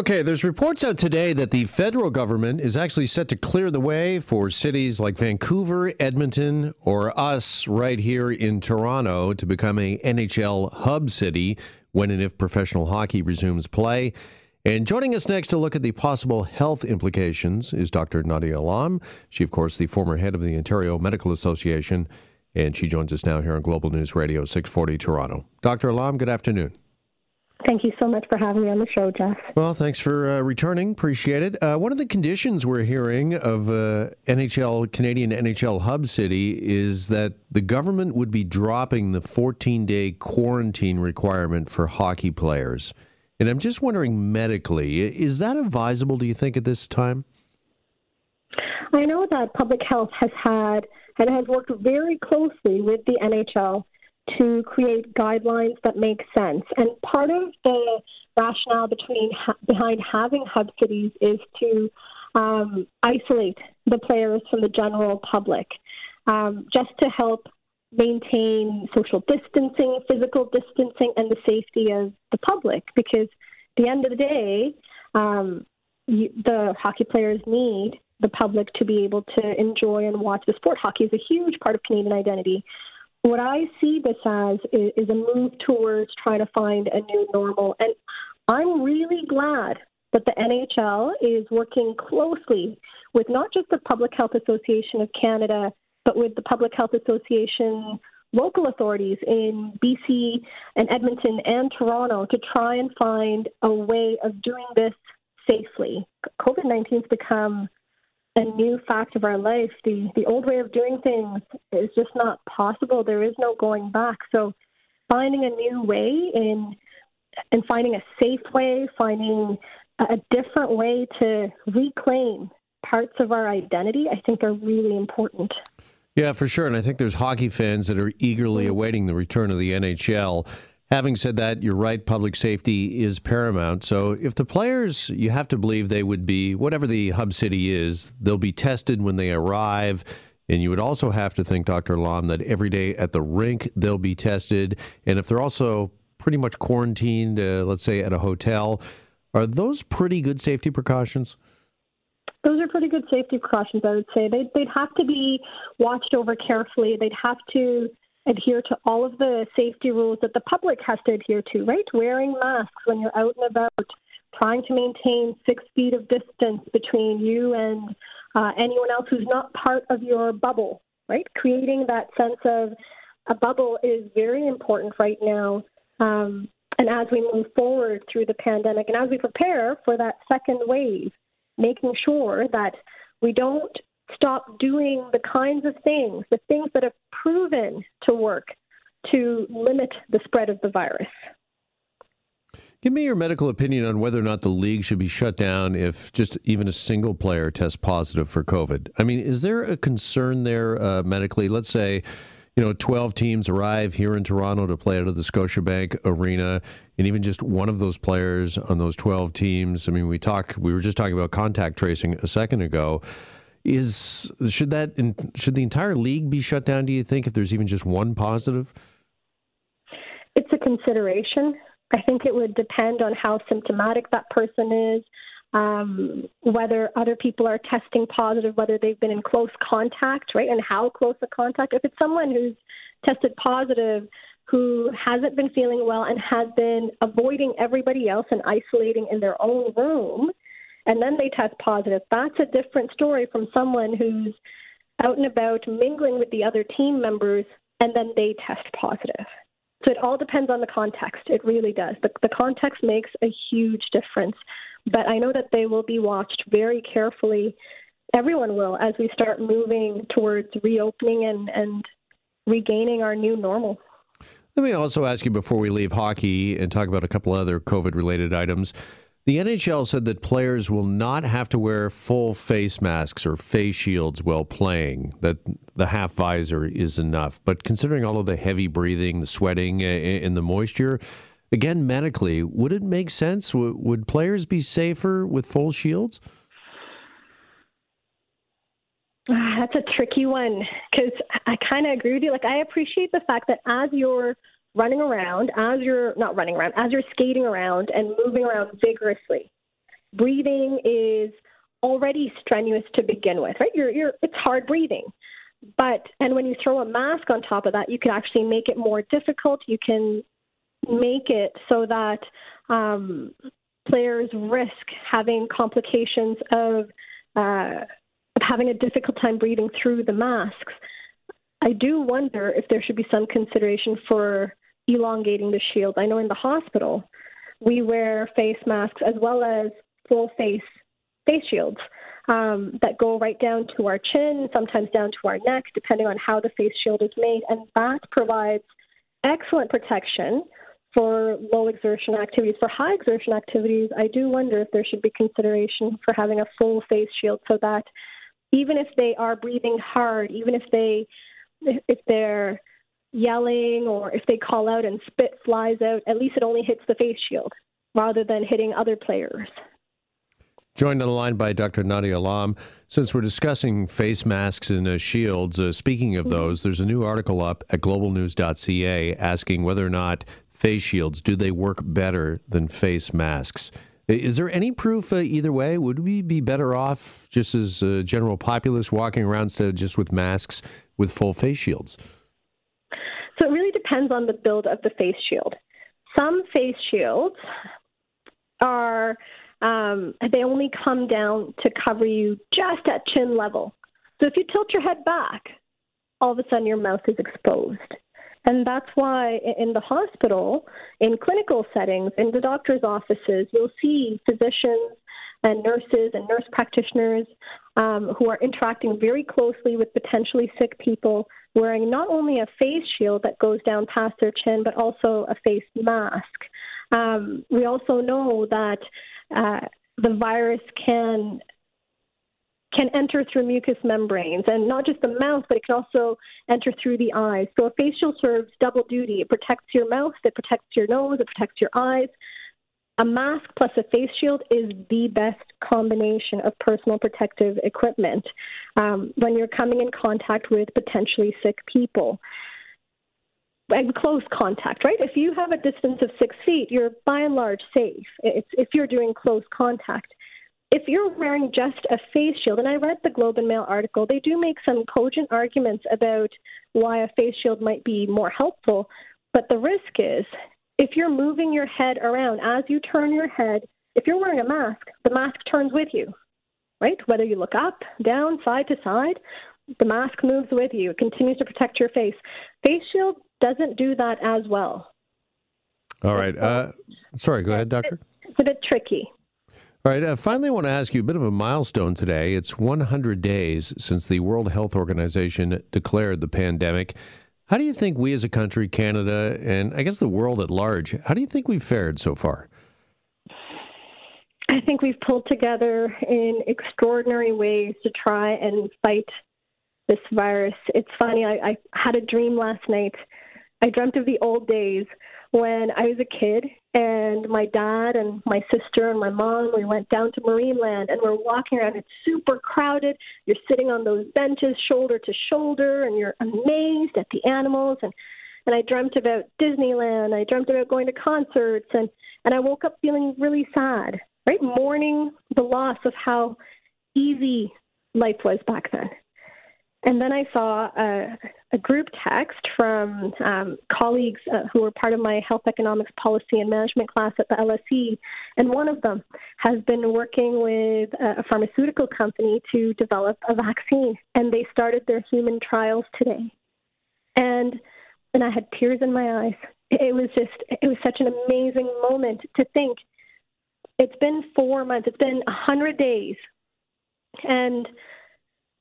Okay, there's reports out today that the federal government is actually set to clear the way for cities like Vancouver, Edmonton, or us right here in Toronto to become a NHL hub city when and if professional hockey resumes play. And joining us next to look at the possible health implications is Dr. Nadia Alam. She, of course, the former head of the Ontario Medical Association, and she joins us now here on Global News Radio 640 Toronto. Dr. Alam, good afternoon. Thank you so much for having me on the show, Jeff. Well, thanks for uh, returning. Appreciate it. Uh, one of the conditions we're hearing of uh, NHL, Canadian NHL hub city, is that the government would be dropping the 14 day quarantine requirement for hockey players. And I'm just wondering medically, is that advisable, do you think, at this time? I know that public health has had and has worked very closely with the NHL to create guidelines that make sense. And part of the rationale between behind having hub cities is to um, isolate the players from the general public, um, just to help maintain social distancing, physical distancing, and the safety of the public. Because at the end of the day, um, you, the hockey players need the public to be able to enjoy and watch the sport. Hockey is a huge part of Canadian identity. What I see this as is, is a move towards trying to find a new normal. And I'm really glad that the NHL is working closely with not just the Public Health Association of Canada, but with the Public Health Association local authorities in BC and Edmonton and Toronto to try and find a way of doing this safely. COVID 19 has become a new fact of our life. The the old way of doing things is just not possible. There is no going back. So finding a new way in and finding a safe way, finding a different way to reclaim parts of our identity, I think are really important. Yeah, for sure. And I think there's hockey fans that are eagerly awaiting the return of the NHL. Having said that, you're right, public safety is paramount. So if the players, you have to believe they would be, whatever the hub city is, they'll be tested when they arrive. And you would also have to think, Dr. Alam, that every day at the rink they'll be tested. And if they're also pretty much quarantined, uh, let's say at a hotel, are those pretty good safety precautions? Those are pretty good safety precautions, I would say. They'd, they'd have to be watched over carefully. They'd have to adhere to all of the safety rules that the public has to adhere to, right? Wearing masks when you're out and about, trying to maintain six feet of distance between you and uh, anyone else who's not part of your bubble, right? Creating that sense of a bubble is very important right now. Um, and as we move forward through the pandemic and as we prepare for that second wave, making sure that we don't stop doing the kinds of things, the things that have proven to work to limit the spread of the virus. Give me your medical opinion on whether or not the league should be shut down if just even a single player tests positive for COVID. I mean, is there a concern there uh, medically? Let's say, you know, 12 teams arrive here in Toronto to play out of the Scotiabank Arena, and even just one of those players on those 12 teams. I mean, we talk, we were just talking about contact tracing a second ago. Is should that should the entire league be shut down? Do you think if there's even just one positive? It's a consideration. I think it would depend on how symptomatic that person is, um, whether other people are testing positive, whether they've been in close contact, right, and how close a contact. If it's someone who's tested positive who hasn't been feeling well and has been avoiding everybody else and isolating in their own room, and then they test positive. That's a different story from someone who's out and about mingling with the other team members and then they test positive. So it all depends on the context. It really does. The, the context makes a huge difference. But I know that they will be watched very carefully. Everyone will as we start moving towards reopening and, and regaining our new normal. Let me also ask you before we leave hockey and talk about a couple other COVID related items. The NHL said that players will not have to wear full face masks or face shields while playing, that the half visor is enough. But considering all of the heavy breathing, the sweating, and the moisture, again, medically, would it make sense? Would players be safer with full shields? Ah, that's a tricky one because I kind of agree with you. Like, I appreciate the fact that as you're running around, as you're not running around, as you're skating around and moving around vigorously, breathing is already strenuous to begin with, right? You're, you're, it's hard breathing. But, and when you throw a mask on top of that, you can actually make it more difficult. You can make it so that um, players risk having complications of, uh, of having a difficult time breathing through the masks. I do wonder if there should be some consideration for elongating the shield. I know in the hospital, we wear face masks as well as full face face shields um, that go right down to our chin, sometimes down to our neck, depending on how the face shield is made. And that provides excellent protection for low exertion activities. For high exertion activities, I do wonder if there should be consideration for having a full face shield so that even if they are breathing hard, even if they if they're yelling or if they call out and spit flies out, at least it only hits the face shield rather than hitting other players. Joined on the line by Dr. Nadia Alam. Since we're discussing face masks and uh, shields, uh, speaking of mm-hmm. those, there's a new article up at globalnews.ca asking whether or not face shields do they work better than face masks. Is there any proof uh, either way? Would we be better off just as a general populace walking around instead of just with masks with full face shields? Depends on the build of the face shield. Some face shields are um, they only come down to cover you just at chin level. So if you tilt your head back, all of a sudden your mouth is exposed. And that's why in the hospital, in clinical settings, in the doctor's offices, you'll see physicians and nurses and nurse practitioners um, who are interacting very closely with potentially sick people, wearing not only a face shield that goes down past their chin, but also a face mask. Um, we also know that uh, the virus can can enter through mucous membranes and not just the mouth, but it can also enter through the eyes. So a facial serves double duty. It protects your mouth, it protects your nose, it protects your eyes. A mask plus a face shield is the best combination of personal protective equipment um, when you're coming in contact with potentially sick people and close contact, right? If you have a distance of six feet, you're by and large safe. If you're doing close contact. If you're wearing just a face shield, and I read the Globe and Mail article, they do make some cogent arguments about why a face shield might be more helpful. But the risk is if you're moving your head around, as you turn your head, if you're wearing a mask, the mask turns with you, right? Whether you look up, down, side to side, the mask moves with you. It continues to protect your face. Face shield doesn't do that as well. All right. Uh, sorry, go ahead, Doctor. It's a bit tricky. All right. Uh, finally, I want to ask you a bit of a milestone today. It's 100 days since the World Health Organization declared the pandemic. How do you think we as a country, Canada, and I guess the world at large, how do you think we've fared so far? I think we've pulled together in extraordinary ways to try and fight this virus. It's funny, I, I had a dream last night I dreamt of the old days when I was a kid and my dad and my sister and my mom we went down to Marineland and we're walking around. It's super crowded. You're sitting on those benches shoulder to shoulder and you're amazed at the animals. And and I dreamt about Disneyland. I dreamt about going to concerts. And and I woke up feeling really sad right? Mourning the loss of how easy life was back then and then I saw a, a group text from um, colleagues uh, who were part of my health economics policy and management class at the LSE. And one of them has been working with a, pharmaceutical company to develop a vaccine. And they started their human trials today. And, and I had tears in my eyes. It was just, it was such an amazing moment to think it's been four months, it's been a 100 days. And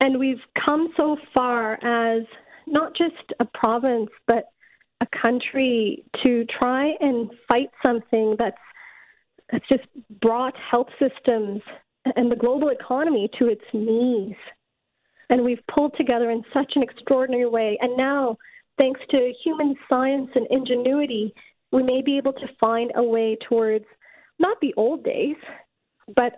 and we've come so far as not just a province, but a country to try and fight something that's that's just brought health systems and the global economy to its knees. And we've pulled together in such an extraordinary way. And now, thanks to human science and ingenuity, we may be able to find a way towards not the old days, but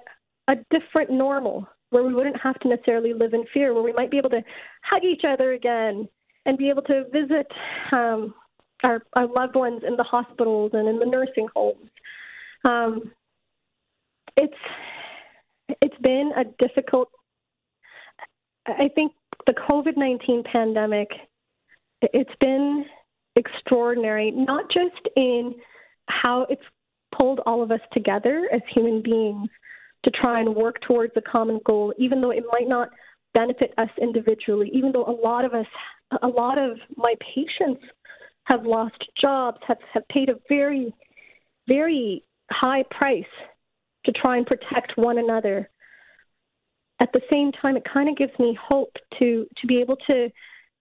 a different normal where we wouldn't have to necessarily live in fear, where we might be able to hug each other again and be able to visit um, our, our loved ones in the hospitals and in the nursing homes. Um, it's been a difficult. I think the COVID nineteen pandemic. It's been extraordinary, not just in how it's pulled all of us together as human beings to try and work towards a common goal, even though it might not benefit us individually, even though a lot of us, a lot of my patients have lost jobs, have, have paid a very, very high price to try and protect one another. At the same time, it kind of gives me hope to, to be able to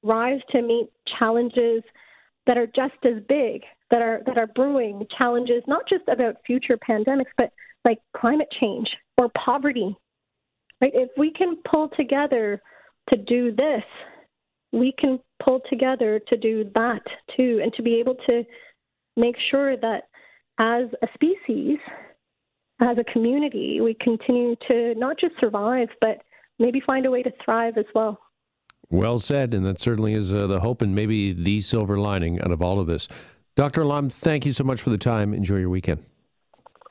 rise to meet challenges that are just as big, that are that are brewing challenges, not just about future pandemics, but like climate change or poverty. Right? If we can pull together to do this, we can pull together to do that too, and to be able to make sure that as a species, as a community, we continue to not just survive, but maybe find a way to thrive as well. Well said, and that certainly is uh, the hope and maybe the silver lining out of all of this. Dr. Alam, thank you so much for the time. Enjoy your weekend.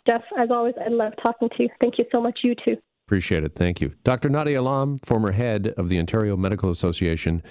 Jeff, as always, I love talking to you. Thank you so much. You too. Appreciate it. Thank you. Dr. Nadia Alam, former head of the Ontario Medical Association,